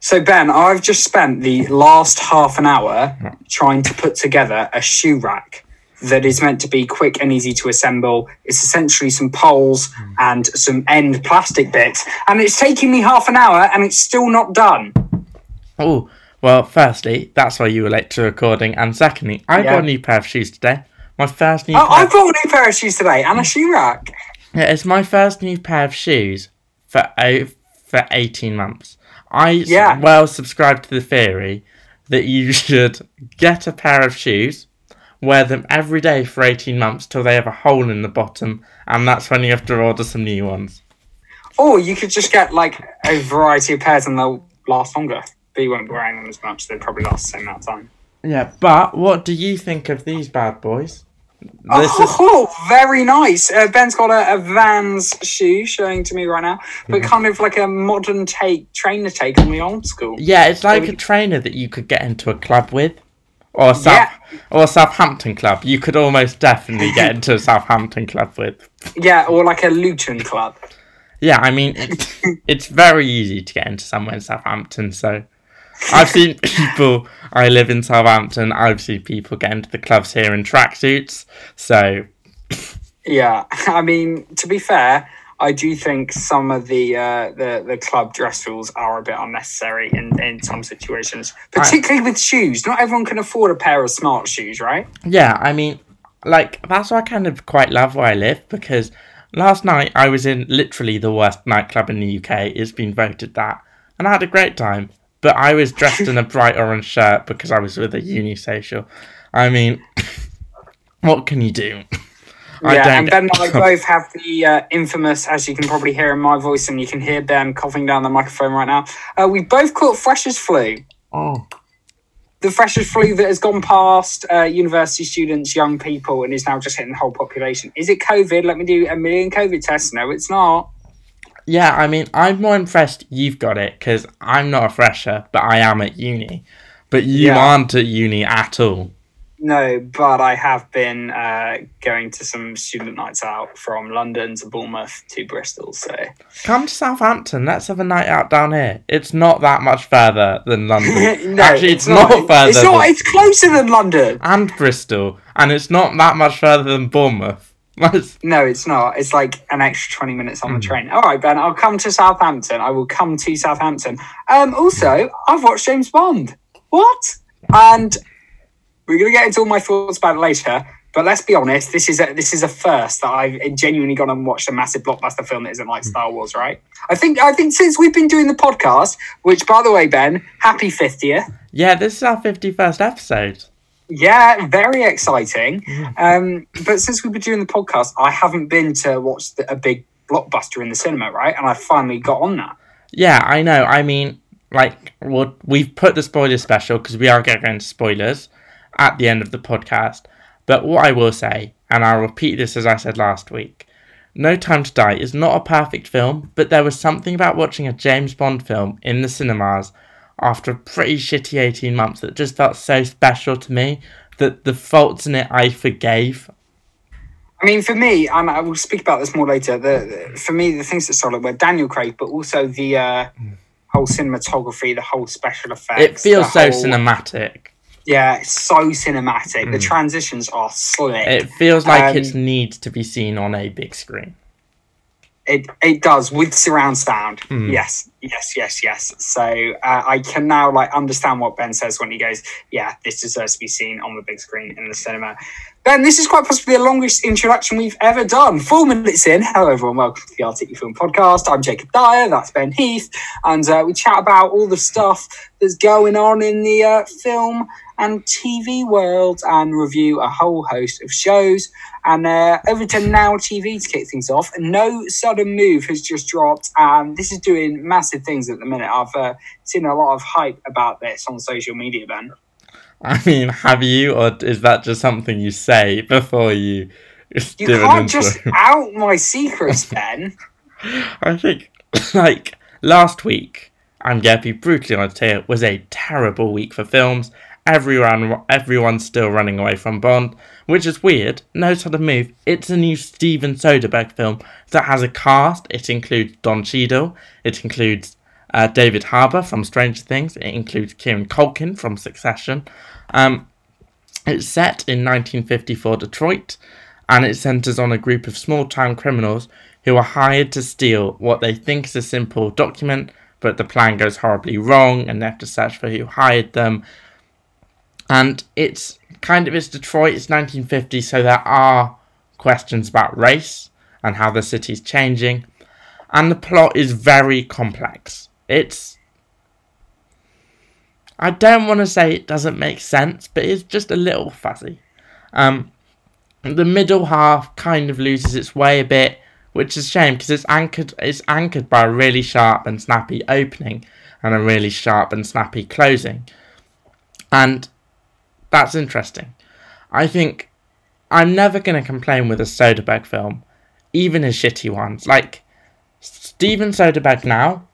So Ben, I've just spent the last half an hour trying to put together a shoe rack that is meant to be quick and easy to assemble. It's essentially some poles hmm. and some end plastic bits, and it's taking me half an hour, and it's still not done. Oh, well, firstly, that's why you were late to recording, and secondly, I Yeah. got a new pair of shoes today. My first new Oh, pair. I bought a new pair of shoes today and a shoe rack. Yeah, it's my first new pair of shoes for o- for eighteen months. I Yeah. well subscribe to the theory that you should get a pair of shoes, wear them every day for eighteen months till they have a hole in the bottom, and that's when you have to order some new ones. Or you could just get like a variety of pairs and they'll last longer. But you won't be wearing them as much. They'll probably last the same amount of time. Yeah, but what do you think of these bad boys? This is oh, very nice. Uh, Ben's got a, a Vans shoe showing to me right now, but kind of like a modern take, trainer take on the old school. yeah, it's like Maybe- a trainer that you could get into a club with. Or South, or Southampton club. You could almost definitely get into a Southampton club with. Yeah, or like a Luton club. Yeah, I mean, it's, it's very easy to get into somewhere in Southampton. So I've seen people. I live in Southampton. I've seen people get into the clubs here in tracksuits. So Yeah, I mean, to be fair, I do think some of the uh, the the club dress rules are a bit unnecessary in in some situations, particularly with shoes. Not everyone can afford a pair of smart shoes, right? yeah, I mean, like that's why I kind of quite love where I live because last night I was in literally the worst nightclub in the UK. It's been voted that, and I had a great time. But I was dressed in a bright orange shirt because I was with a uni social. I mean, what can you do? I yeah, don't- and Ben and I both have the uh, infamous, as you can probably hear in my voice, and you can hear Ben coughing down the microphone right now. Uh, we both caught freshers flu. Oh. The freshers flu that has gone past uh, university students, young people, and is now just hitting the whole population. Is it COVID? Let me do a million COVID tests. No, it's not. Yeah, I mean, I'm more impressed you've got it because I'm not a fresher, but I am at uni. But you Yeah. aren't at uni at all. No, but I have been uh, going to some student nights out from London to Bournemouth to Bristol. So Come to Southampton. Let's have a night out down here. It's not that much further than London. no, Actually, it's, not, further It's not. than It's closer than London. and Bristol, and it's not that much further than Bournemouth. No, it's not. It's like an extra twenty minutes Hmm. on the train. All right, Ben. I'll come to Southampton. I will come to Southampton. Um. Also, I've watched James Bond. What? And we're gonna get into all my thoughts about it later. But let's be honest. This is a this is a first that I've genuinely gone and watched a massive blockbuster film that isn't like Hmm. Star Wars. Right? I think I think since we've been doing the podcast, which by the way, Ben, happy fiftieth. yeah, this is our 51st episode. Yeah, very exciting. Mm-hmm. Um, but since we've been doing the podcast, I haven't been to watch the, a big blockbuster in the cinema, right? And I finally got on that. Yeah, I know. I mean, like, well, we've put the spoiler special because we are going to into spoilers at the end of the podcast. But what I will say, and I'll repeat this as I said last week No Time to Die is not a perfect film, but there was something about watching a James Bond film in the cinemas after a pretty shitty 18 months that just felt so special to me that the faults in it I forgave. I mean, for me, and I will speak about this more later. The, the for me, the things that sold it were Daniel Craig, but also the uh, whole cinematography, the whole special effects. It feels so whole- cinematic. Yeah, it's so cinematic. The transitions are slick. It feels like Um, it needs to be seen on a big screen. It it does with surround sound. Hmm. Yes, yes, yes, yes. So uh, I can now like understand what Ben says when he goes, "Yeah, this deserves to be seen on the big screen in the cinema." Ben, this is quite possibly the longest introduction we've ever done. Four minutes in. Hello, everyone. Welcome to the Articufilm Podcast. I'm Jacob Dyer. That's Ben Heath, and uh, we chat about all the stuff that's going on in the uh, film and TV world, and review a whole host of shows. And uh, over to Now TV to kick things off. No Sudden Move has just dropped, and this is doing massive things at the minute. I've uh, seen a lot of hype about this on social media, Ben. I mean, have you, or is that just something you say before you You can't just out my secrets, Ben. I think, like, last week, I'm going to be brutally honest here, was a terrible week for films. Everyone, everyone's still running away from Bond, which is weird. No sudden move. It's a new Steven Soderbergh film that has a cast. It includes Don Cheadle. It includes uh, David Harbour from Stranger Things. It includes Kieran Culkin from Succession. Um, it's set in 1954 Detroit, and it centres on a group of small town criminals who are hired to steal what they think is a simple document, but the plan goes horribly wrong, and they have to search for who hired them. And it's kind of it's Detroit, it's 1950, so there are questions about race and how the city's changing. And the plot is very complex. It's. I don't want to say it doesn't make sense, but it's just a little fuzzy. Um, the middle half kind of loses its way a bit, which is a shame because it's anchored. It's anchored by a really sharp and snappy opening and a really sharp and snappy closing, and that's interesting. I think I'm never going to complain with a Soderbergh film, even his shitty ones. Like Steven Soderbergh now,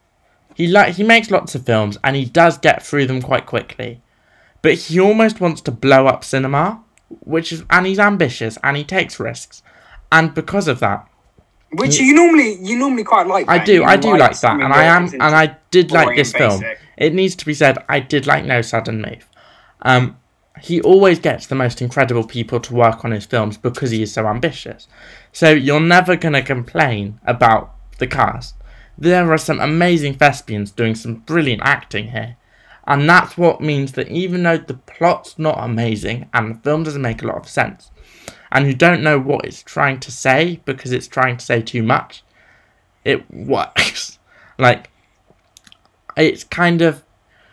he like he makes lots of films and he does get through them quite quickly, but he almost wants to blow up cinema, which is and he's ambitious and he takes risks, and because of that, which you normally you normally quite like. I do, I do like like that, and I am, and I did like this film. It needs to be said, I did like No Sudden Move. Um, he always gets the most incredible people to work on his films because he is so ambitious. So you're never gonna complain about the cast. There are some amazing thespians doing some brilliant acting here. And that's what means that even though the plot's not amazing and the film doesn't make a lot of sense, and you don't know what it's trying to say because it's trying to say too much, it works. like, it's kind of.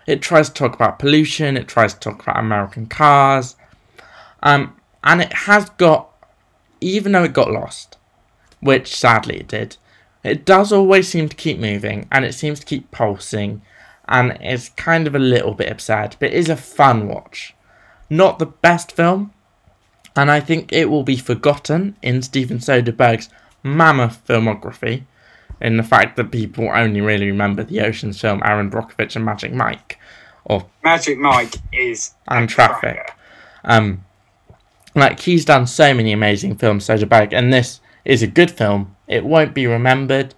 It tries to talk about pollution, it tries to talk about American cars, um, and it has got. Even though it got lost, which sadly it did, it does always seem to keep moving and it seems to keep pulsing and it's kind of a little bit absurd, but it is a fun watch. Not the best film, and I think it will be forgotten in Steven Soderbergh's mammoth filmography, in the fact that people only really remember the Ocean's film Erin Brockovich and Magic Mike, or Magic Mike is and Traffic. Um, like he's done so many amazing films, Soderbergh, and this is a good film. It won't be remembered,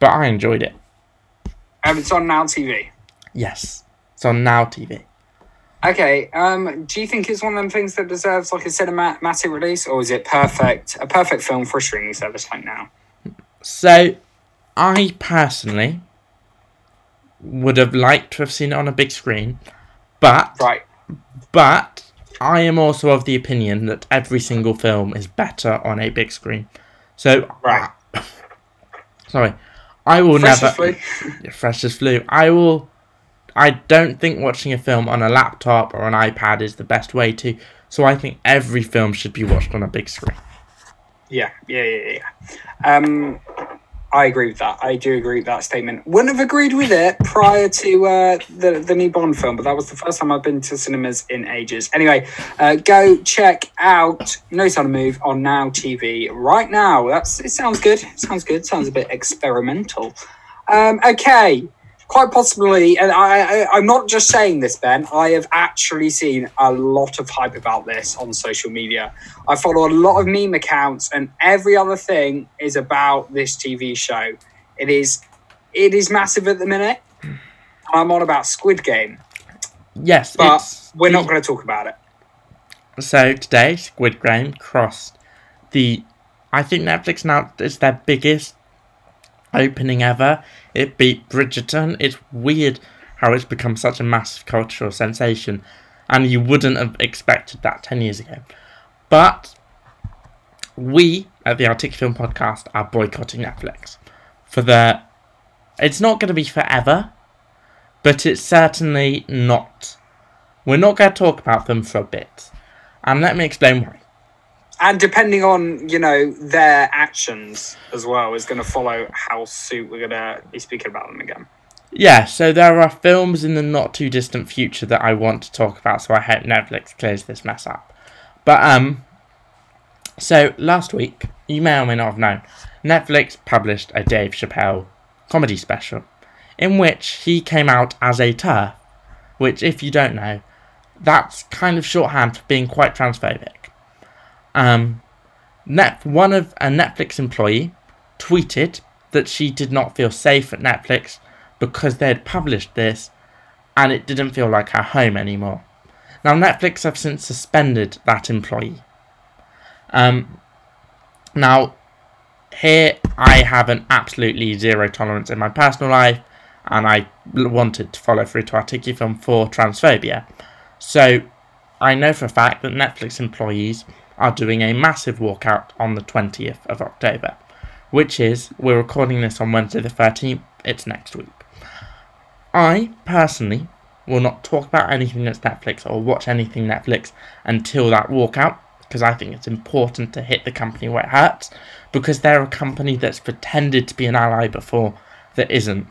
but I enjoyed it. And it's on Now TV. Yes, it's on Now TV. Okay. Um. Do you think it's one of them things that deserves like a cinematic release, or is it perfect a perfect film for a streaming service like now? So, I personally would have liked to have seen it on a big screen, but Right. but I am also of the opinion that every single film is better on a big screen. So, Right. sorry, I will Fresh never as flu. Fresh as flu. I will. I don't think watching a film on a laptop or an iPad is the best way to. So I think every film should be watched on a big screen. Yeah, yeah, yeah, yeah. Um, I agree with that. I do agree with that statement. Wouldn't have agreed with it prior to uh, the the new Bond film, but that was the first time I've been to cinemas in ages. Anyway, uh, go check out No Sudden Move on Now TV right now. That's it. Sounds good. Sounds good. Sounds a bit experimental. Um, okay. Quite possibly, and I, I, I'm not just saying this, Ben. I have actually seen a lot of hype about this on social media. I follow a lot of meme accounts, and every other thing is about this TV show. It is, it is massive at the minute. I'm on about Squid Game, Yes, but we're not going to talk about it. So today, Squid Game crossed the. I think Netflix now is their biggest opening ever. It beat Bridgerton. It's weird how it's become such a massive cultural sensation, and you wouldn't have expected that ten years ago. But we at the Articufilm Podcast are boycotting Netflix for the. It's not going to be forever, but it's certainly not. We're not going to talk about them for a bit. And let me explain why. And depending on you know their actions as well is going to follow how soon we're going to be speaking about them again. Yeah, so there are films in the not too distant future that I want to talk about, so I hope Netflix clears this mess up. But, um, so last week, you may or may not have known, Netflix published a Dave Chappelle comedy special in which he came out as a TERF, which, if you don't know, that's kind of shorthand for being quite transphobic. Um, Net- one of a Netflix employee tweeted that she did not feel safe at Netflix because they had published this and it didn't feel like her home anymore. Now, Netflix have since suspended that employee. Um, now, here I have an absolutely zero tolerance in my personal life, and I wanted to follow through to Articufilm for transphobia. So, I know for a fact that Netflix employees are doing a massive walkout on the 20th of October, which is, we're recording this on Wednesday the 13th, it's next week. I, personally, will not talk about anything that's Netflix or watch anything Netflix until that walkout, because I think it's important to hit the company where it hurts, because they're a company that's pretended to be an ally before that isn't.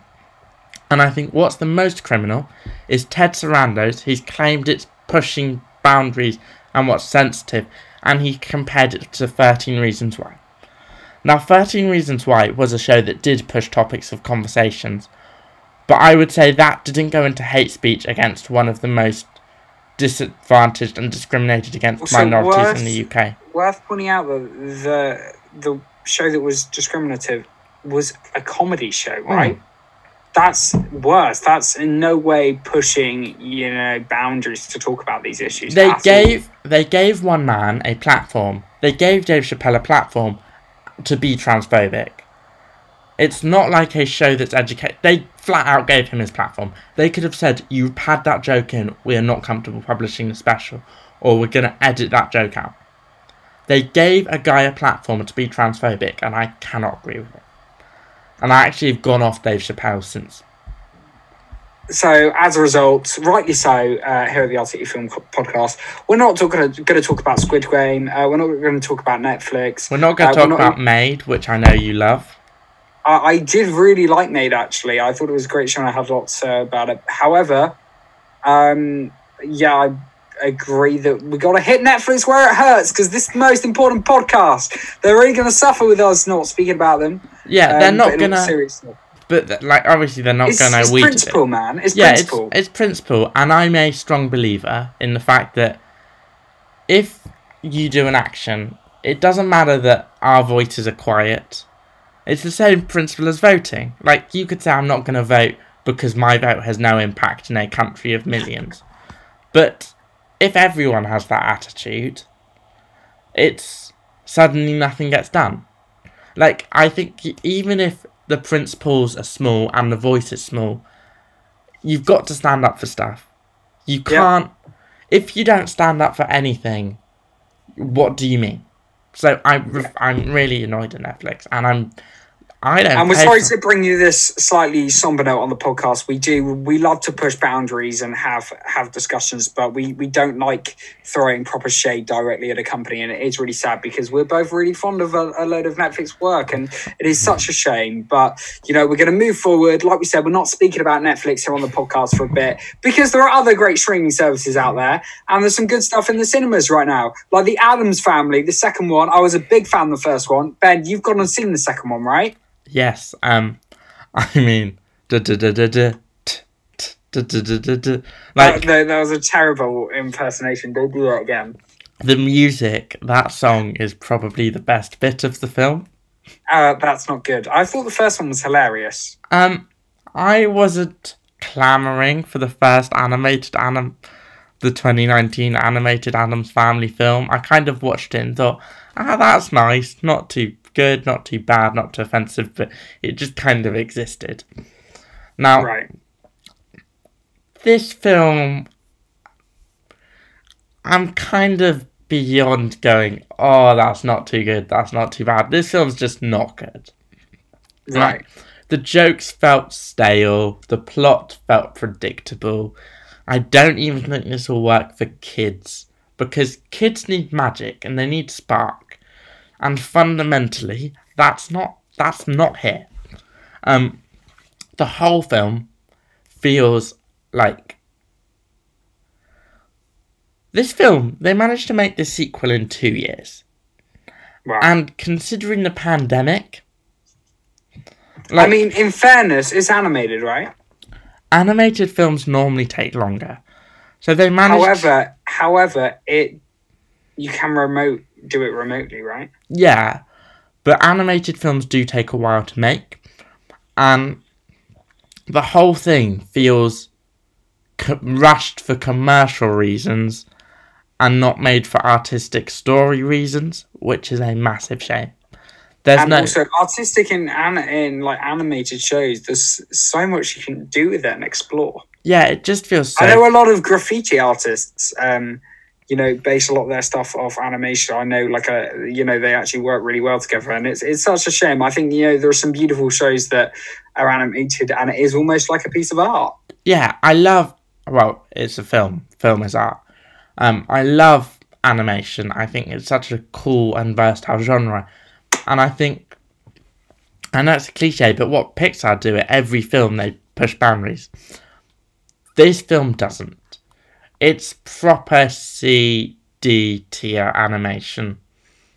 And I think what's the most criminal is Ted Sarandos. He's claimed it's pushing boundaries and what's sensitive, and he compared it to 13 Reasons Why. Now, 13 Reasons Why was a show that did push topics of conversations, but I would say that didn't go into hate speech against one of the most disadvantaged and discriminated against Also minorities worth- in the UK. Worth pointing out that the the show that was discriminative was a comedy show, Hmm. right? That's worse. That's in no way pushing, you know, boundaries to talk about these issues. They all. gave they gave one man a platform. They gave Dave Chappelle a platform to be transphobic. It's not like a show that's educate. They flat out gave him his platform. They could have said, "You've had that joke in. We are not comfortable publishing the special, or we're gonna edit that joke out." They gave a guy a platform to be transphobic, and I cannot agree with it. And I actually have gone off Dave Chappelle since. so as a result, rightly so, uh, here at the Articufilm Podcast, we're not going to talk about Squid Game. Uh, we're not going to talk about Netflix. We're not going Uh, to we're talk not- about Maid, which I know you love. I, I did really like Maid actually. I thought it was a great show and I had lots uh, about it. However, um, yeah, I agree that we got to hit Netflix where it hurts because this is the most important podcast. They're really going to suffer with us not speaking about them. Yeah, um, they're not gonna. seriousness. But like, obviously, they're not gonna it's weed it. principle, man. It's yeah, principle. it's it's principle, and I'm a strong believer in the fact that if you do an action, it doesn't matter that our voices are quiet. It's the same principle as voting. Like you could say, I'm not going to vote because my vote has no impact in a country of millions, but if everyone has that attitude, it's suddenly nothing gets done. Like I think even if the principles are small and the voice is small, you've got to stand up for stuff. You can't. If you don't stand up for anything, what do you mean? So I, I'm really annoyed at Netflix, and I'm, I don't. And we're sorry for- to bring you this slightly somber note on the podcast. We do we love to push boundaries and have have discussions, but we we don't like throwing proper shade directly at a company, and it is really sad because we're both really fond of a, a load of Netflix work, and it is such a shame. But you know, we're going to move forward. Like we said, we're not speaking about Netflix here on the podcast for a bit because there are other great streaming services out there, and there's some good stuff in the cinemas right now, like the Addams Family, the second one. I was a big fan of the first one. Ben, you've gone and seen the second one, right? Yes. Um, I mean, da da da da da. t- t- da, da, da, da, da. Like that, that was a terrible impersonation. Don't do that again. the music, that song is probably the best bit of the film. Uh, that's not good. I thought the first one was hilarious. Um, I wasn't clamoring for the first animated anim, the 2019 animated Addams Family film. I kind of watched it and thought, ah, that's nice. Not too good, not too bad, not too offensive, but it just kind of existed. Now, Right. this film, I'm kind of beyond going, oh, that's not too good, that's not too bad. This film's just not good. Right. The jokes felt stale, the plot felt predictable. I don't even think this will work for kids because kids need magic and they need spark. And fundamentally, that's not that's not here. Um the whole film feels like this film they managed to make this sequel in 2 years. Right. And considering the pandemic I mean, in fairness, it's animated, right? animated films normally take longer. So they managed. However, however, it you can remote do it remotely, right? yeah, but animated films do take a while to make, and the whole thing feels co- rushed for commercial reasons and not made for artistic story reasons, which is a massive shame. There's and no also artistic in an- in like animated shows. There's so much you can do with it and explore. yeah, it just feels I know a lot of graffiti artists. Um, you know, base a lot of their stuff off animation. I know, like a you know, they actually work really well together, and it's it's such a shame. I think you know there are some beautiful shows that are animated, and it is almost like a piece of art. yeah, I love. Well, it's a film. Film is art. Um, I love animation. I think it's such a cool and versatile genre, and I think, and that's a cliche, but what Pixar do at every film, they push boundaries. This film doesn't. It's proper C D tier animation.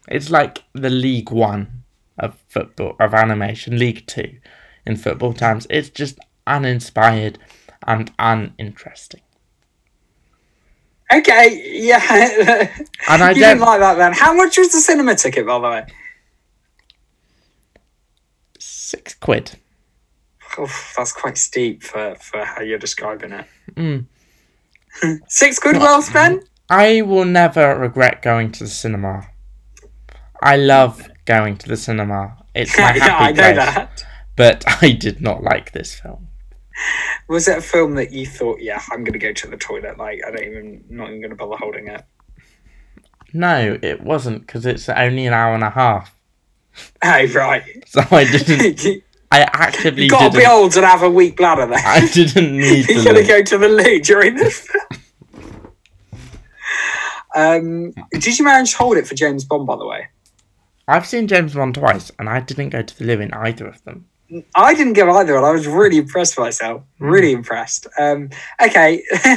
It's like the League One of football of animation, League Two in football times. It's just uninspired and uninteresting. Okay, yeah. And I you don't didn't like that then. How much was the cinema ticket, by the way? six quid. Oof, that's quite steep for, for how you're describing it. Mm. Six quid well spent? I will never regret going to the cinema. I love going to the cinema. It's my happy yeah, I know place. that. But I did not like this film. Was it a film that you thought, yeah, I'm going to go to the toilet? Like, I don't even, not even going to bother holding it. No, it wasn't because it's only an hour and a half. Oh, right. So I didn't. I actively you got to didn't. be old and have a weak bladder then. I didn't need You're to. going to look. go to the loo during this film. Um, did you manage to hold it for James Bond, by the way? I've seen James Bond twice, and I didn't go to the loo in either of them. I didn't go either, and I was really impressed with myself. Really impressed. Um, okay.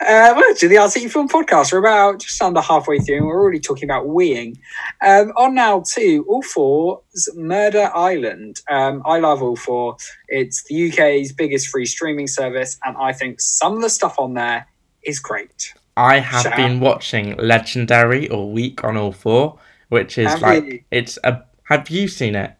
uh, welcome to the Articufilm Podcast. We're about just under halfway through, and we're already talking about weeing. Um, on now to All Four's Murder Island. Um, I love All Four. It's the UK's biggest free streaming service, and I think some of the stuff on there is great. I have Shout been watching Legendary or Week on All Four, which is Have like you? it's a. Have you seen it?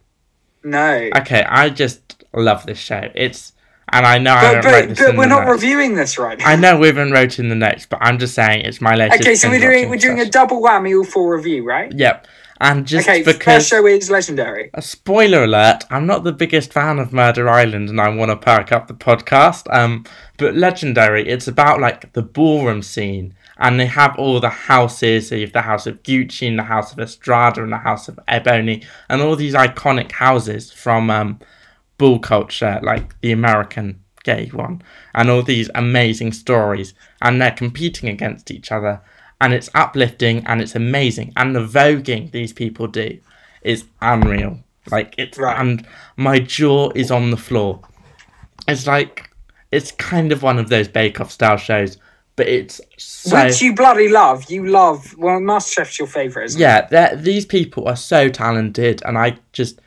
No. Okay, I just love this show. It's and I know I but don't write this but in we're the not notes. reviewing this right now. I know we haven't wrote in the notes, but I'm just saying it's my latest. Okay, so we're doing we're doing a double whammy all four review, right? Yep, and just okay, first because show is legendary. a spoiler alert, I'm not the biggest fan of Murder Island, and I want to perk up the podcast. Um, but Legendary, it's about like the ballroom scene, and they have all the houses. So you have the house of Gucci, and the house of Estrada, and the house of Ebony, and all these iconic houses from um, ball culture, like the American gay one, and all these amazing stories, and they're competing against each other, and it's uplifting and it's amazing, and the voguing these people do is unreal. Like it's Right. and my jaw is on the floor. It's like it's kind of one of those Bake Off style shows, but it's so Which you bloody love. You love. Well, MasterChef's your favourite, isn't it? yeah. These people are so talented, and I just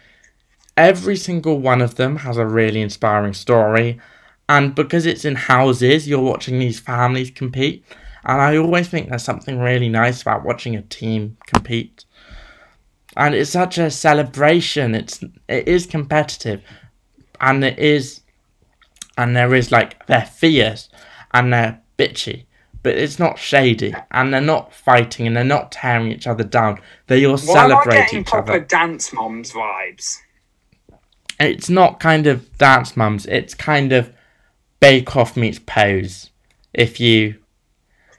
every single one of them has a really inspiring story, and because it's in houses, you're watching these families compete, and I always think there's something really nice about watching a team compete. And it's such a celebration. It's it is competitive, and it is, and there is like they're fierce, and they're bitchy, but it's not shady, and they're not fighting, and they're not tearing each other down. They all not celebrate getting each proper other. dance moms vibes. It's not kind of dance mums. It's kind of Bake Off meets Pose. If you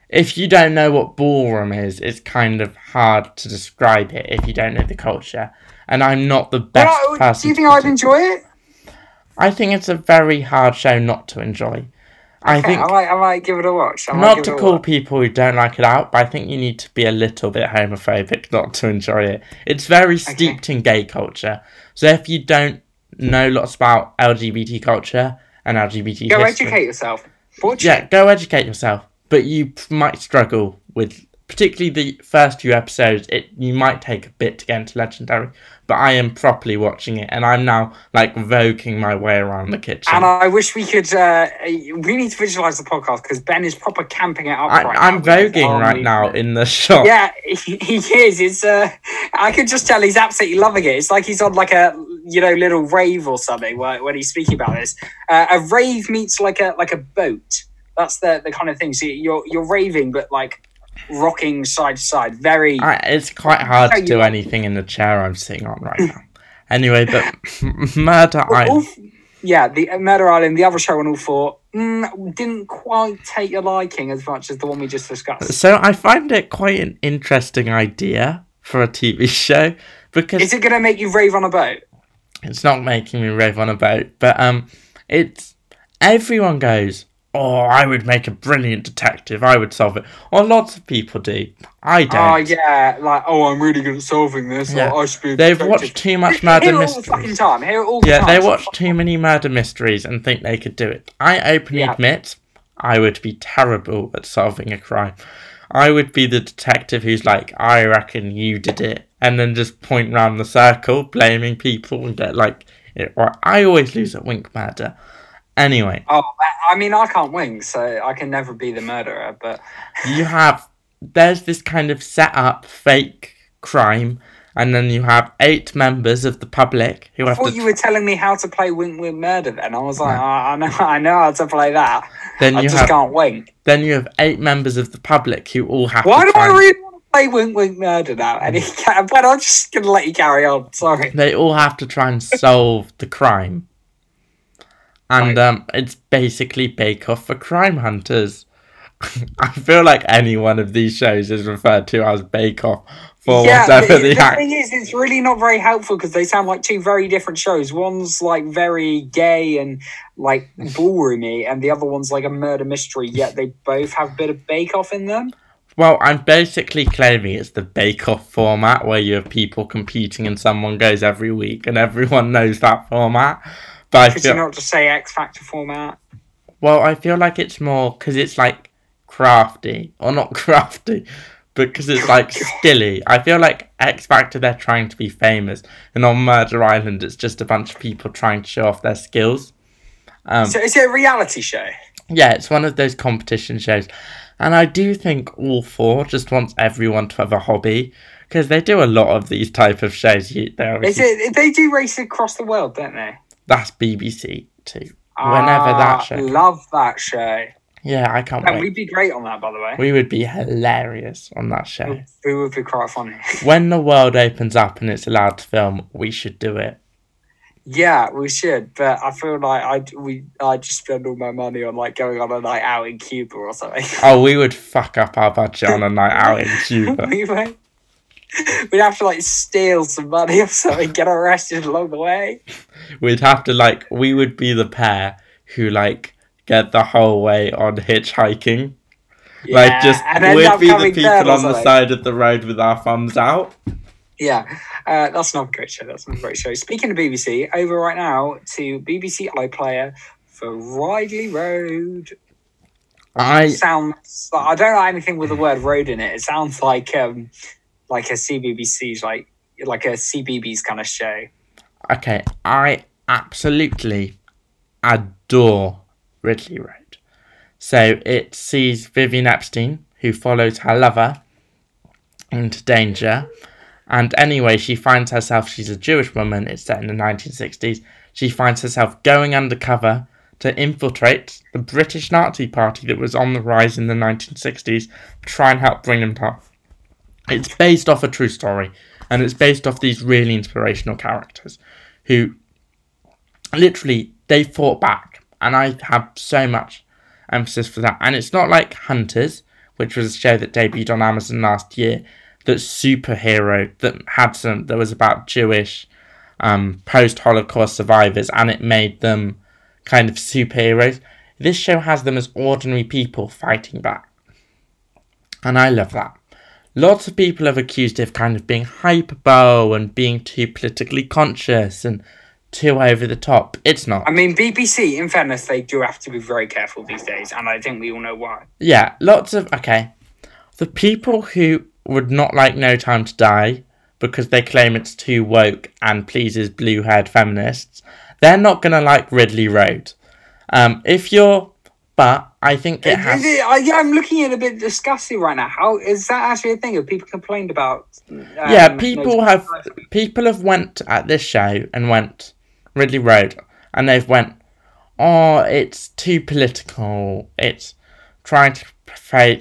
if you don't know what ballroom is, it's kind of hard to describe it if you don't know the culture. And I'm not the best I- person. do you think I'd enjoy it? I think it's a very hard show not to enjoy. I think I might, I might give it a watch. I not to call watch. people who don't like it out, but I think you need to be a little bit homophobic not to enjoy it. It's very steeped in gay culture. So if you don't know lots about LGBT culture and LGBT Go history, educate yourself. Watch yeah, go educate yourself. But you might struggle with, particularly the first few episodes. It you might take a bit to get into Legendary, but I am properly watching it, and I'm now like voguing my way around the kitchen. And I wish we could. Uh, we need to visualize the podcast because Ben is proper camping it up I, right I'm now. voguing right now in the shop. Yeah, he, he is. It's. Uh, I could just tell he's absolutely loving it. It's like he's on like a you know little rave or something where, when he's speaking about this. Uh, a rave meets like a like a boat. That's the the kind of thing. So you're you're raving, but like rocking side to side. Very. I, it's quite hard to do anything in the chair I'm sitting on right now. Anyway, but Murder Island. yeah, the uh, Murder Island, the other show on all four, mm, didn't quite take your liking as much as the one we just discussed. So I find it quite an interesting idea for a TV show because Is it going to make you rave on a boat? It's not making me rave on a boat, but um, it's everyone goes. Oh, I would make a brilliant detective. I would solve it. Or lots of people do. I don't. Oh yeah, like oh, I'm really good at solving this. Yeah. Or, I should be a They've detective." watched too much Hear murder it all the fucking mysteries. time. Hear it all the Yeah, time. they watch too many murder mysteries and think they could do it. I openly Yeah. admit I would be terrible at solving a crime. I would be the detective who's like, I reckon you did it, and then just point round the circle, blaming people and get like it right. I always lose at wink murder. Anyway, Oh, I mean, I can't wink, so I can never be the murderer. But you have there's this kind of set up fake crime, and then you have eight members of the public who I have thought to. you were telling me how to play Wink Wink Murder. Then I was like, oh, I know, I know how to play that. then I you just have can't wink. then you have eight members of the public who all have Why to do I and- really want to play Wink Wink Murder now? And he can, but I'm just gonna let you carry on. Sorry. they all have to try and solve the crime. And Right. um, it's basically Bake Off for crime hunters. I feel like any one of these shows is referred to as Bake Off for yeah, whatever the, the, the thing is, it's really not very helpful because they sound like two very different shows. One's like very gay and like ballroomy, and the other one's like a murder mystery. Yet they both have a bit of Bake Off in them. Well, I'm basically claiming it's the Bake Off format where you have people competing and someone goes every week and everyone knows that format. But I Could you not just say X Factor format? well, I feel like it's more because it's like crafty or not crafty, because it's like skilly. I feel like X Factor they're trying to be famous, and on Murder Island it's just a bunch of people trying to show off their skills. Um, So is it a reality show? yeah, it's one of those competition shows. And I do think all four just wants everyone to have a hobby because they do a lot of these type of shows. You, obviously, it? They do race across the world, don't they? that's BBC Two. Whenever that Ah, show, Love that show. yeah, I can't And wait. we'd be great on that, by the way. We would be hilarious on that show. We would be quite funny. When the world opens up and it's allowed to film, we should do it. Yeah, we should, but I feel like I we I just spend all my money on like going on a night out in Cuba or something. Oh, we would fuck up our budget on a night out in Cuba. we might- We'd have to like steal some money or something, get arrested along the way. We'd have to like, we would be the pair who like get the whole way on hitchhiking. like just we'd be the people on the side of the road with our thumbs out. Yeah, uh, that's not a great show. That's not a great show. Speaking of BBC, over right now to BBC iPlayer for Ridley Road. I sounds. I don't like anything with the word road in it. It sounds like um like a CBBC's like like a CBBS kind of show. okay, I absolutely adore Ridley Road. So it sees Vivien Epstein, who follows her lover into danger. And anyway, she finds herself, she's a Jewish woman, it's set in the 1960s. She finds herself going undercover to infiltrate the British Nazi Party that was on the rise in the 1960s, try and help bring them down. It's based off a true story, and it's based off these really inspirational characters who literally they fought back, and I have so much emphasis for that. And it's not like Hunters, which was a show that debuted on Amazon last year, that's superhero that had some that was about Jewish um, post Holocaust survivors, and it made them kind of superheroes. This show has them as ordinary people fighting back, and I love that. Lots of people have accused it of kind of being hyperbole and being too politically conscious and too over the top. It's not. I mean, BBC. In fairness, they do have to be very careful these days, and I think we all know why. Yeah, lots of okay. The people who would not like No Time to Die because they claim it's too woke and pleases blue haired feminists, they're not gonna like Ridley Road. Um, if you're but I think it Is has. it- I, yeah, I'm looking at a bit disgusting right now. How is that actually a thing? Have people complained about? Um, yeah, people have people have went at this show and went Ridley Road, and they've went, oh, it's too political. It's trying to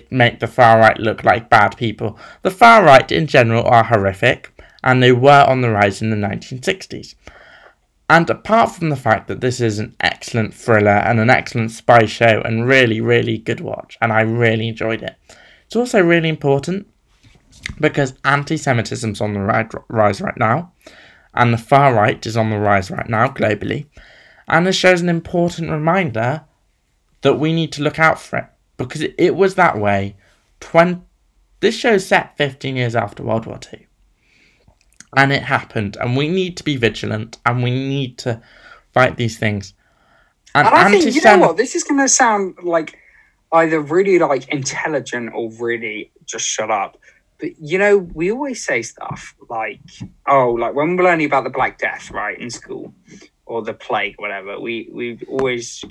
make the far right look like bad people. The far right in general are horrific, and they were on the rise in the 1960s. And apart from the fact that this is an excellent thriller and an excellent spy show and really, really good watch, and I really enjoyed it, it's also really important because anti Semitism's on the rise right now, and the far right is on the rise right now globally. And this shows an important reminder that we need to look out for it because it, was that way. 20, this show's set 15 years after World War II. And it happened, and we need to be vigilant and we need to fight these things. And, And I think you know what? This is going to sound like either really like intelligent or really just shut up. But you know, we always say stuff like, "Oh, like when we're learning about the Black Death, right, in school, or the plague, whatever." We we always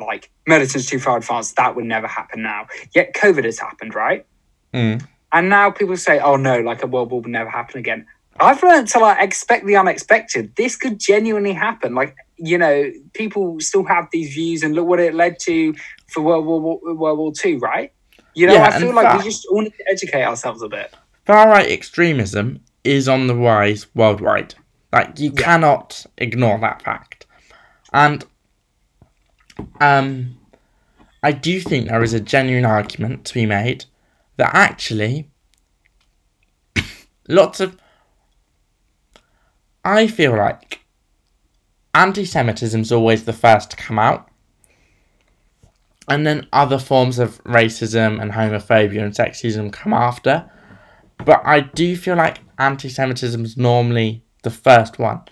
like medicine's too far advanced. That would never happen now. Yet COVID has happened, right? Mm. And now people say, "Oh no, like a world war would never happen again." I've learned to like expect the unexpected. This could genuinely happen. Like you know, people still have these views, and look what it led to for World War World War Two, right? You know, Yeah, I feel like that- we just all need to educate ourselves a bit. far right extremism is on the rise worldwide. Like you Yeah. cannot ignore that fact. And um I do think there is a genuine argument to be made that actually lots of I feel like anti Semitism is always the first to come out. And then other forms of racism and homophobia and sexism come after. But I do feel like anti Semitism is normally the first one.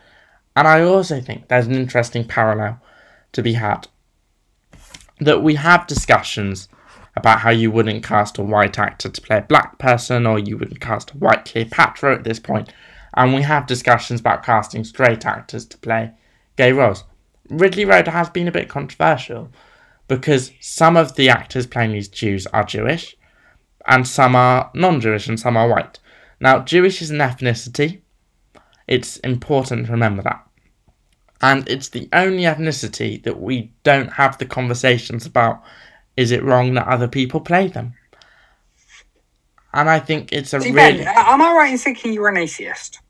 And I also think there's an interesting parallel to be had. That we have discussions about how you wouldn't cast a white actor to play a black person, or you wouldn't cast a white Cleopatra at this point. And we have discussions about casting straight actors to play gay roles. Ridley Road has been a bit controversial because some of the actors playing these Jews are Jewish, and some are non Jewish and some are white. Now, Jewish is an ethnicity. It's important to remember that. And it's the only ethnicity that we don't have the conversations about is it wrong that other people play them? And I think it's a See, really. Ben, am I right in thinking you're an atheist?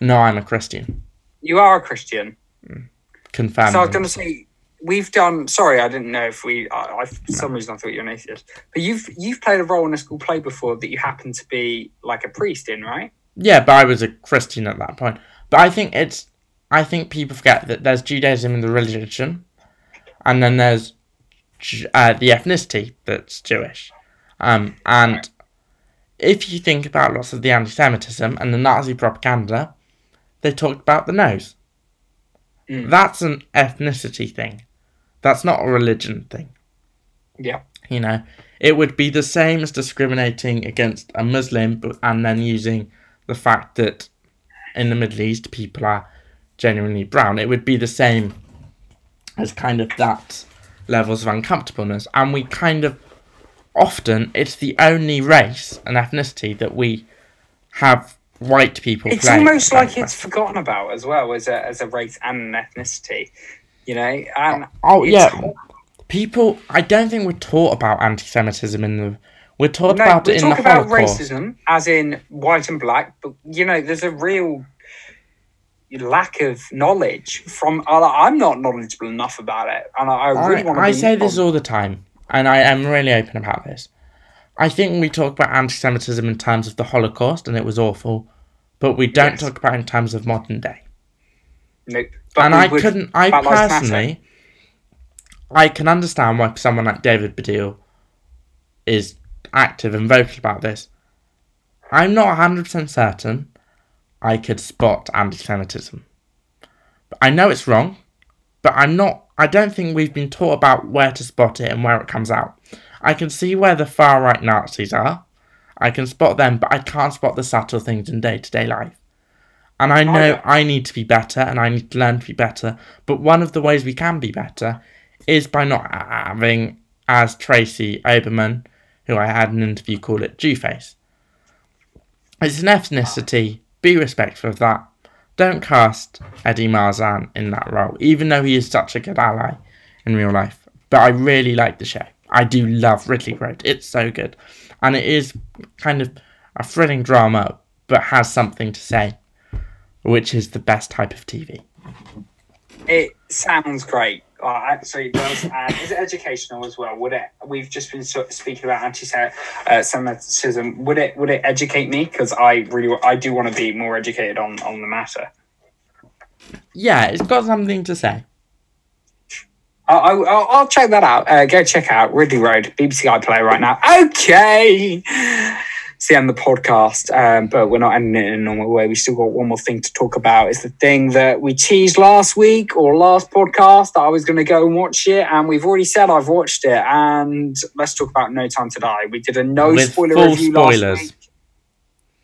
No, I'm a Christian. You are a Christian. Mm. Confirmed. So I was going to say we've done. Sorry, I didn't know if we. I, I for some reason I thought you were an atheist. But you've you've played a role in a school play before that you happen to be like a priest in, right? Yeah, but I was a Christian at that point. But I think it's. I think people forget that there's Judaism in the religion, and then there's uh, the ethnicity that's Jewish. Um, and if you think about lots of the anti Semitism and the Nazi propaganda, they talked about the nose. Mm. That's an ethnicity thing. That's not a religion thing. Yeah. You know, it would be the same as discriminating against a Muslim and then using the fact that in the Middle East people are genuinely brown. It would be the same as kind of that levels of uncomfortableness. And we kind of often, it's the only race and ethnicity that we have white people It's almost like it's forgotten about as well as a as a race and an ethnicity. You know, and Oh, oh it's yeah. People, I don't think we're taught about anti Semitism in the. We're taught No, about we it in the talk about Holocaust. racism as in white and black, but you know, there's a real lack of knowledge from. other. I'm not knowledgeable enough about it, and I, I really I, want to. I say this on- all the time, and I am really open about this. I think we talk about anti Semitism in terms of the Holocaust, and it was awful, but we don't Yes. talk about it in terms of modern day. Nope. But and I couldn't, I Black Lives Matter. personally, I can understand why someone like David Baddiel is active and vocal about this. I'm not 100% certain I could spot anti Semitism. I know it's wrong, but I'm not, I don't think we've been taught about where to spot it and where it comes out. I can see where the far right Nazis are. I can spot them, but I can't spot the subtle things in day to day life. And I oh, know yeah. I need to be better and I need to learn to be better. But one of the ways we can be better is by not having as Tracy Oberman, who I had an interview call it Jewface. It's an ah. ethnicity. Be respectful of that. Don't cast Eddie Marsan in that role, even though he is such a good ally in real life. But I really like the show. I do love Ridley Road. It's so good. And it is kind of a thrilling drama, but has something to say, which is the best type of TV. It sounds great. Oh, actually, it does. And is it educational as well? Would it? We've just been sort of speaking about anti-Semitism. Would it? Would it educate me? Because I really, I do want to be more educated on on the matter. Yeah, it's got something to say. I'll, I'll, I'll check that out. Uh, go check out Ridley Road, BBC iPlayer right now. Okay it's the end of the podcast, um, but we're not ending it in a normal way. We still got one more thing to talk about. It's the thing that we teased last week or last podcast that I was going to go and watch it, and we've already said I've watched it. And let's talk about No Time to Die. We did a no With spoiler review spoilers. last week,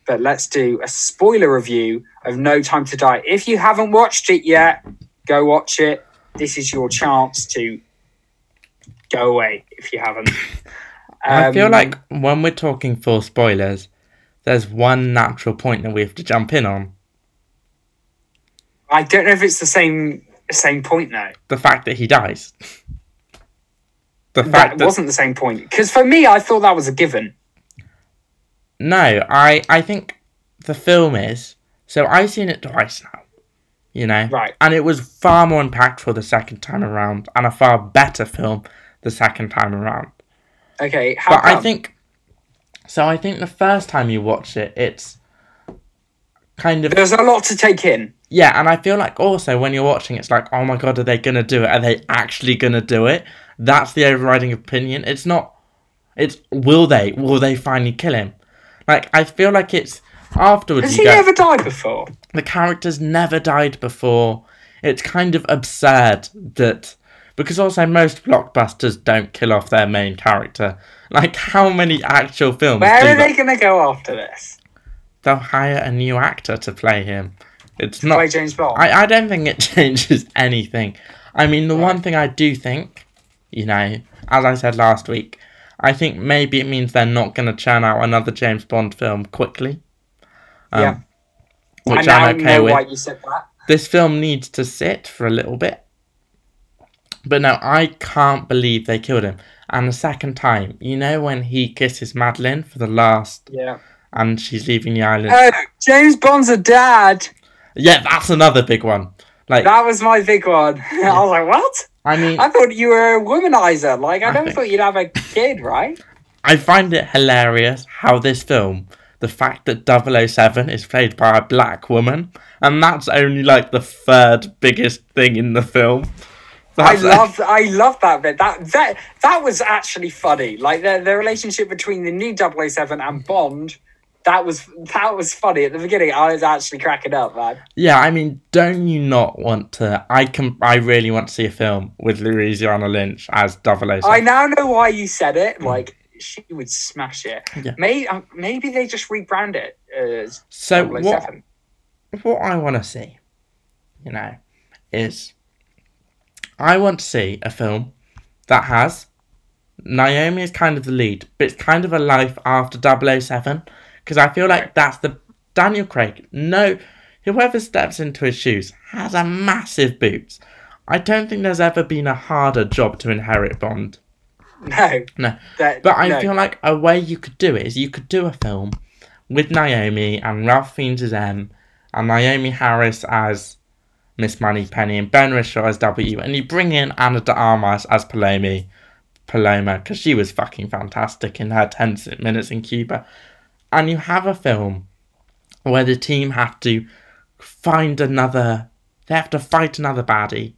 but let's do a spoiler review of No Time to Die. If you haven't watched it yet, go watch it. This is your chance to go away if you haven't. I feel Um, like when we're talking full spoilers, there's one natural point that we have to jump in on. I don't know if it's the same same point though. The fact that he dies. The That fact that wasn't the same point because for me, I thought that was a given. No, I I think the film is so I've seen it twice now. You know? Right. And it was far more impactful the second time around and a far better film the second time around. Okay, how but I think so I think the first time you watch it it's kind of there's a lot to take in. Yeah, and I feel like also when you're watching, it's like, oh my god, are they gonna do it? Are they actually gonna do it? That's the overriding opinion. It's not. It's will they? Will they finally kill him? Like I feel like it's afterwards. Has he go, ever died before? the character's never died before. It's kind of absurd that because also most blockbusters don't kill off their main character. Like how many actual films Where do are they going to go after this? They'll hire a new actor to play him. It's not. Play James Bond. I, I don't think it changes anything. I mean, the Right. one thing I do think, you know, as I said last week, I think maybe it means they're not going to churn out another James Bond film quickly. Um, Yeah. Which now I'm okay know with. why you said that. This film needs to sit for a little bit. But no, I can't believe they killed him. And the second time, you know, when he kisses Madeleine for the last, Yeah. and she's leaving the island. Oh, James Bond's a dad. yeah, that's another big one. Like, That was my big one. I was like, what? I mean, I thought you were a womanizer. Like, I I don't think- thought you'd have a kid, right? I find it hilarious how this film, the fact that 007 is played by a black woman, and that's only like the third biggest thing in the film. I loved, I loved that bit. That that that was actually funny. Like the the relationship between the new 007 and Bond. That was that was funny at the beginning. I was actually cracking up, man. Yeah, I mean, don't you not want to? I can. I really want to see a film with Lashana Lynch as 007. I now know why you said it. Like she would smash it. Yeah. Maybe um, maybe they just rebrand it as so what? What I want to see, you know, is I want to see a film that has Naomi is kind of the lead, but it's kind of a life after 007 because I feel like that's the Daniel Craig. No, whoever steps into his shoes has a massive boots. I don't think there's ever been a harder job to inherit Bond. No, No, that, but I no. feel like a way you could do it is you could do a film with Naomi and Ralph Fiennes as M and Naomie Harris as Miss Moneypenny and Ben Whishaw as W and you bring in Ana de Armas as Paloma Paloma because she was fucking fantastic in her 10 minutes in Cuba and you have a film where the team have to find another they have to fight another baddie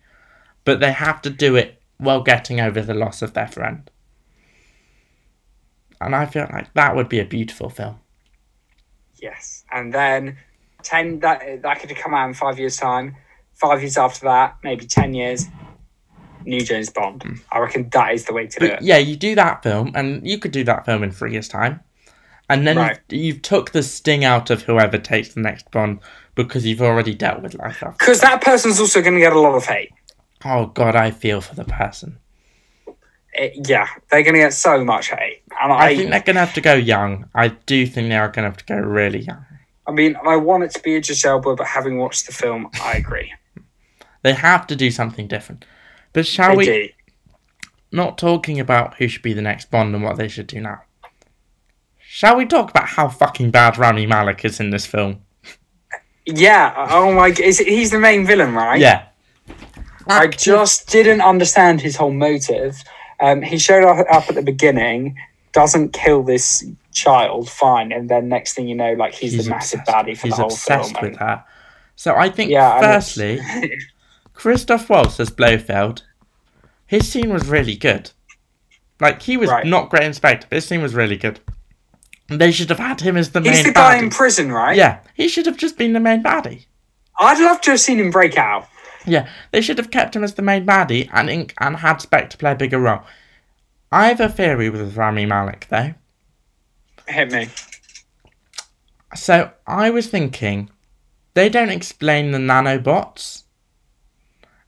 but they have to do it while getting over the loss of their friend and I feel like that would be a beautiful film. Yes, and then ten that that could come out in five years' time. Five years after that, maybe ten years. New James Bond. I reckon that is the way to do Hmm. It. yeah, you do that film, and you could do that film in three years' time, and then Right. you've, you've took the sting out of whoever takes the next Bond because you've already dealt with life after. Because that person's also going to get a lot of hate. Oh God, I feel for the person. it- yeah, they're going to get so much hate. And I, I think they're gonna have to go young. I do think they are gonna have to go really young. I mean, I want it to be Idris Elba, but having watched the film, I agree. They have to do something different. But shall I we? do. Not talking about who should be the next Bond and what they should do now. Shall we talk about how fucking bad Rami Malek is in this film? Yeah. Oh my. Is it, he's the main villain, right? Yeah. I just didn't understand his whole motive. Um, he showed up, up at the beginning, doesn't kill this child, fine, and then next thing you know, like he's, the massive obsessed- baddie for he's the whole film. He's obsessed with her. So I think, Yeah, firstly, Christoph Waltz as Blofeld, his scene was really good. Like he was Right. not great in Spectre, but his scene was really good. They should have had him as the he's main the guy baddie. in prison, right? Yeah, he should have just been the main baddie. I'd love to have seen him break out. Yeah, they should have kept him as the main baddie and in- and had Spectre play a bigger role. I have a theory with Rami Malek though. Hit me. So I was thinking, they don't explain the nanobots,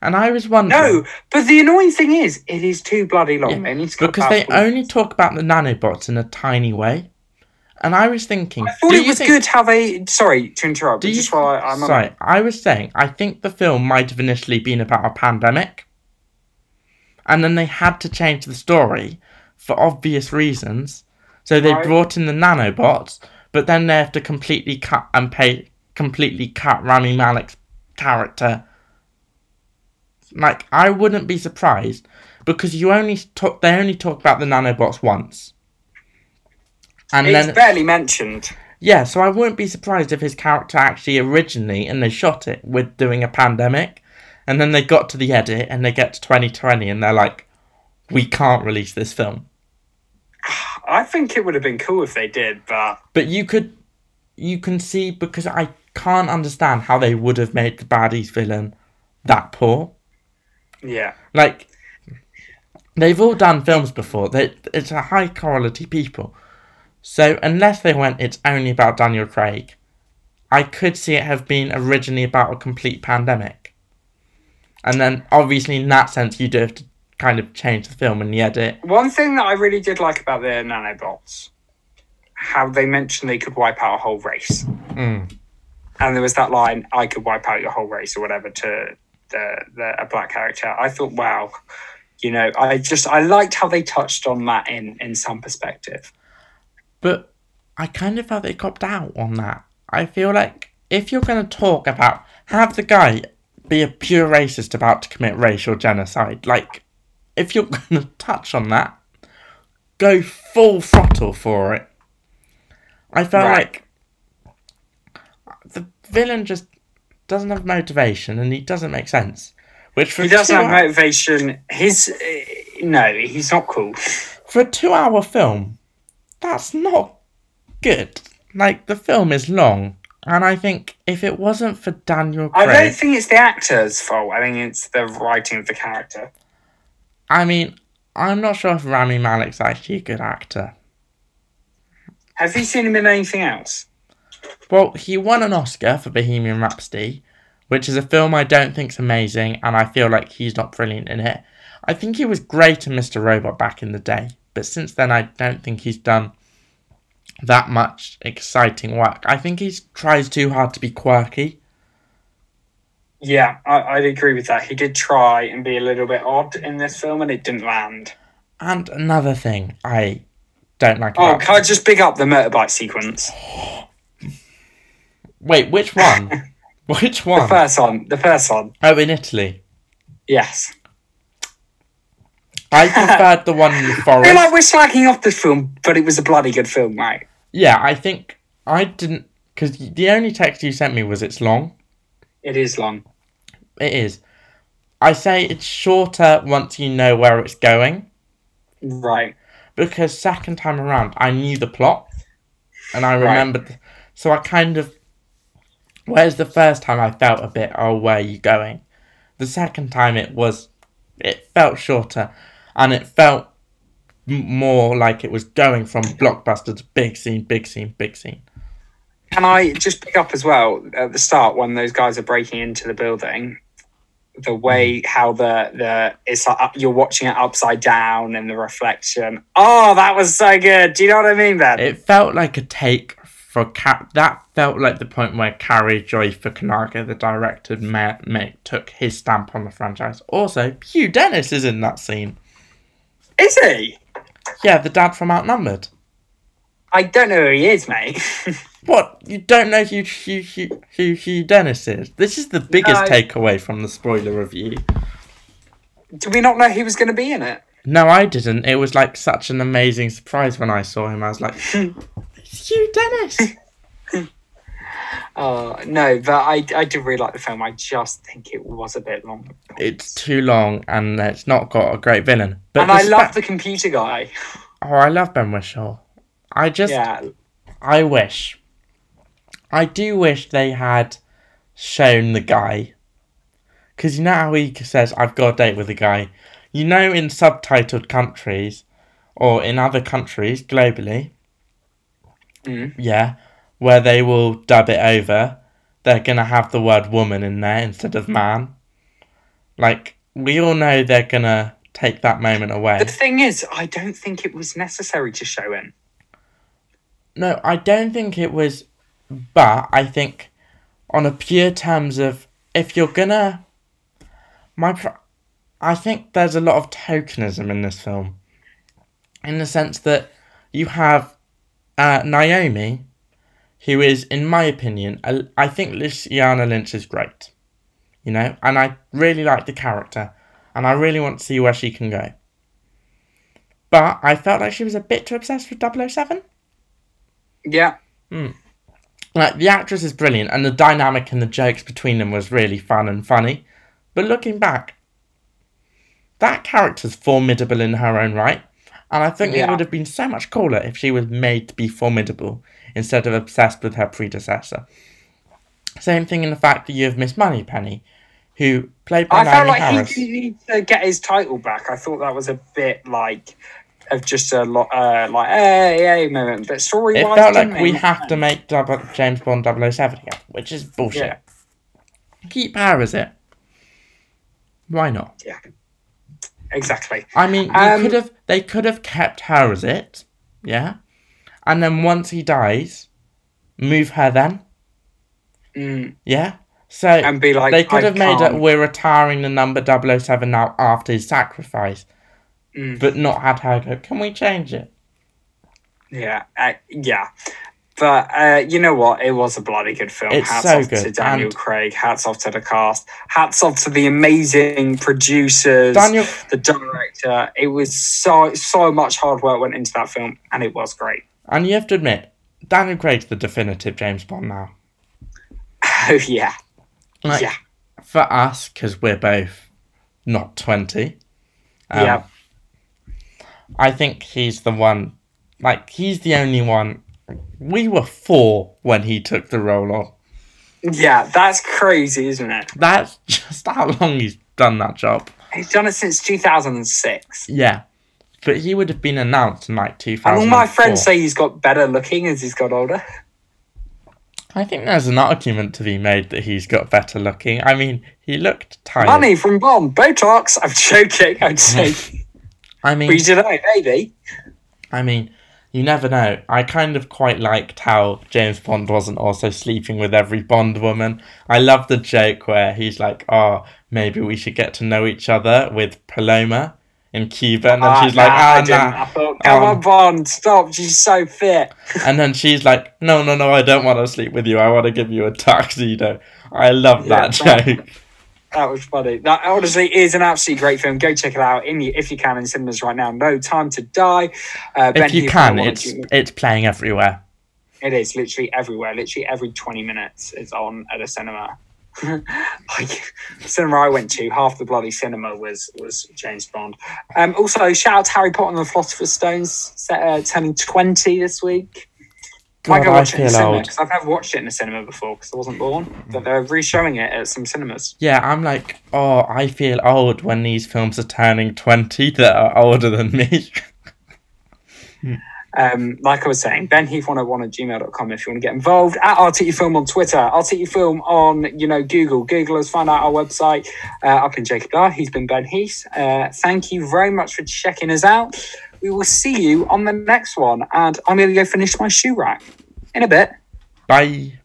and I was wondering. No, but the annoying thing is, it is too bloody long. Yeah, They need to because they only talk about the nanobots in a tiny way, and I was thinking, I thought it was think- good how they. Sorry to interrupt. Do you, just while I, I'm on- sorry, I was saying I think the film might have initially been about a pandemic, and then they had to change the story for obvious reasons. So they Right. brought in the nanobots, but then they have to completely cut and pay completely cut Rami Malek's character. Like I wouldn't be surprised because you only talk they only talk about the nanobots once. And It's then barely mentioned. yeah, so I wouldn't be surprised if his character actually originally, and they shot it with doing a pandemic, and then they got to the edit and they get to 2020 and they're like, we can't release this film. I think it would have been cool if they did, but But you could, you can see because I can't understand how they would have made the baddies villain that poor. Yeah. Like, they've all done films before. They, it's a high quality people. So unless they went, it's only about Daniel Craig. I could see it have been originally about a complete pandemic. And then, obviously, in that sense, you do have to kind of change the film and the edit. One thing that I really did like about the nanobots, how they mentioned they could wipe out a whole race. Mm. And there was that line, I could wipe out your whole race or whatever to the, the a black character. I thought, wow, you know, I just I liked how they touched on that in in some perspective. But I kind of felt they copped out on that. I feel like if you're going to talk about, have the guy be a pure racist about to commit racial genocide, like, if you're going to touch on that, go full throttle for it. I felt Right. like the villain just doesn't have motivation and he doesn't make sense. Which for He doesn't have hou- motivation. His uh, no, he's not cool. for a two-hour film, that's not good. Like the film is long, and I think if it wasn't for Daniel I don't think it's the actor's fault. I think it's the writing of the character. I mean, I'm not sure if Rami Malek's actually a good actor. Have you seen him in anything else? Well, he won an Oscar for Bohemian Rhapsody, which is a film I don't think's amazing, and I feel like he's not brilliant in it. I think he was great in Mr. Robot back in the day, but since then I don't think he's done that much exciting work. I think he tries too hard to be quirky. Yeah, I, I'd agree with that. He did try and be a little bit odd in this film, and it didn't land. And another thing I don't like Oh, can I just pick up the motorbike sequence? Wait, which one? which one? The first one. The first one. Oh, in Italy. Yes. I preferred the one in the I feel forest. like we're slacking off this film, but it was a bloody good film, right? Yeah, I think I didn't because the only text you sent me was it's long. It is long. It is. I say it's shorter once you know where it's going Right. because second time around I knew the plot and I Right. remembered. So I kind of. Whereas the first time I felt a bit, oh, where are you going? The second time it was, it felt shorter, and it felt m- more like it was going from blockbuster to big scene, big scene, big scene. Can I just pick up as well at the start when those guys are breaking into the building? the way mm. how the the it's like up- you're watching it upside down and the reflection. Oh, that was so good. Do you know what I mean, Ben? It felt like a take for Car- that felt like the point where Cary Joji Fukunaga, the director, ma- ma- took his stamp on the franchise. Also, Hugh Dennis is in that scene. Is he? Yeah, the dad from Outnumbered. I don't know who he is, mate. What? You don't know who Hugh, Hugh, Hugh, Hugh Dennis is? This is the biggest No. takeaway from the spoiler review. Do we not know he was going to be in it? No, I didn't. It was like such an amazing surprise when I saw him. I was like, it's Hugh Dennis. Oh no, but I I did really like the film. I just think it was a bit long. it's too long and it's not got a great villain. But and I love spe- the computer guy. Oh, I love Ben Whishaw. I just, Yeah, I wish, I do wish they had shown the guy. Because you know how he says, I've got a date with a guy. You know, in subtitled countries, or in other countries globally, Mm. yeah, where they will dub it over, they're going to have the word woman in there instead of man. Like, we all know they're going to take that moment away. the thing is, I don't think it was necessary to show him. No, I don't think it was, but I think on a pure terms of if you're gonna, my, pr- I think there's a lot of tokenism in this film, in the sense that you have uh, Naomi, who is, in my opinion, a- I think Lashana Lynch is great, you know, and I really like the character, and I really want to see where she can go. But I felt like she was a bit too obsessed with 007. Yeah, Like the actress is brilliant, and the dynamic and the jokes between them was really fun and funny. But looking back, that character's formidable in her own right, and I think it would have been so much cooler if she was made to be formidable instead of obsessed with her predecessor. Same thing in the fact that you have Miss Moneypenny, who played by I felt like Harris. he needed to get his title back. I thought that was a bit like of just a lot, uh, like hey, hey moment. But story It wise, felt like we have to make double, James Bond 007 again, which is bullshit. Yeah. Keep her as it. Why not? Yeah, exactly. I mean, you Um, could have. They could have kept her as it, yeah, and then once he dies, move her then, Mm, yeah. So and be like, they could I have made it. We're retiring the number 007 now after his sacrifice, Mm. but not had her go. Can we change it? Yeah, uh, yeah. But uh, you know what? It was a bloody good film. It's hats so off to good, Daniel and- Craig. Hats off to the cast. Hats off to the amazing producers, Daniel, the director. It was so so much hard work went into that film, and it was great. and you have to admit, Daniel Craig's the definitive James Bond now. Oh yeah, Like, yeah, for us, because we're both not 20. um, yeah. I think he's the one, like, he's the only one. We were four when he took the role on. Yeah, that's crazy, isn't it? That's just how long he's done that job. He's done it since 2006. Yeah. But he would have been announced in like 2004. And all my friends say he's got better looking as he's got older. I think there's an argument to be made that he's got better looking. I mean, he looked tired. Money from Bond, Botox. I'm joking. I'm joking. I mean, you don't know, maybe. I mean, you never know. I kind of quite liked how James Bond wasn't also sleeping with every Bond woman. I love the joke where he's like, "Oh, maybe we should get to know each other with Paloma in Cuba," and then Ah, she's like, nah, "Ah, I didn't. nah." I thought, come Um, on, Bond, stop. She's so fit. And then she's like, "No, no, no, I don't want to sleep with you. I want to give you a tuxedo." I love Yeah, that- joke. That was funny. That honestly is an absolutely great film. Go check it out in the, if you can in cinemas right now. No Time to Die. Uh, Ben If you Heath, can, it's it's playing everywhere. it is literally everywhere. Literally every twenty minutes it's on at a cinema. like the cinema I went to, half the bloody cinema was was James Bond. Um, also, shout out to Harry Potter and the Philosopher's Stones, set, uh, turning twenty this week. Might God, go I watch it in the feel cinema old. because I've never watched it in the cinema before because I wasn't born. But they're re-showing it at some cinemas. Yeah, I'm like, oh, I feel old when these films are turning 20 that are older than me. Um, like I was saying, benheath101 at gmail.com if you want to get involved. At Articufilm on Twitter, Articufilm on, you know, Google. Google us, find out our website. Uh, I've been Jacob Dyer. He's been Ben Heath. Uh, thank you very much for checking us out. We will see you on the next one. And I'm going to go finish my shoe rack in a bit. Bye.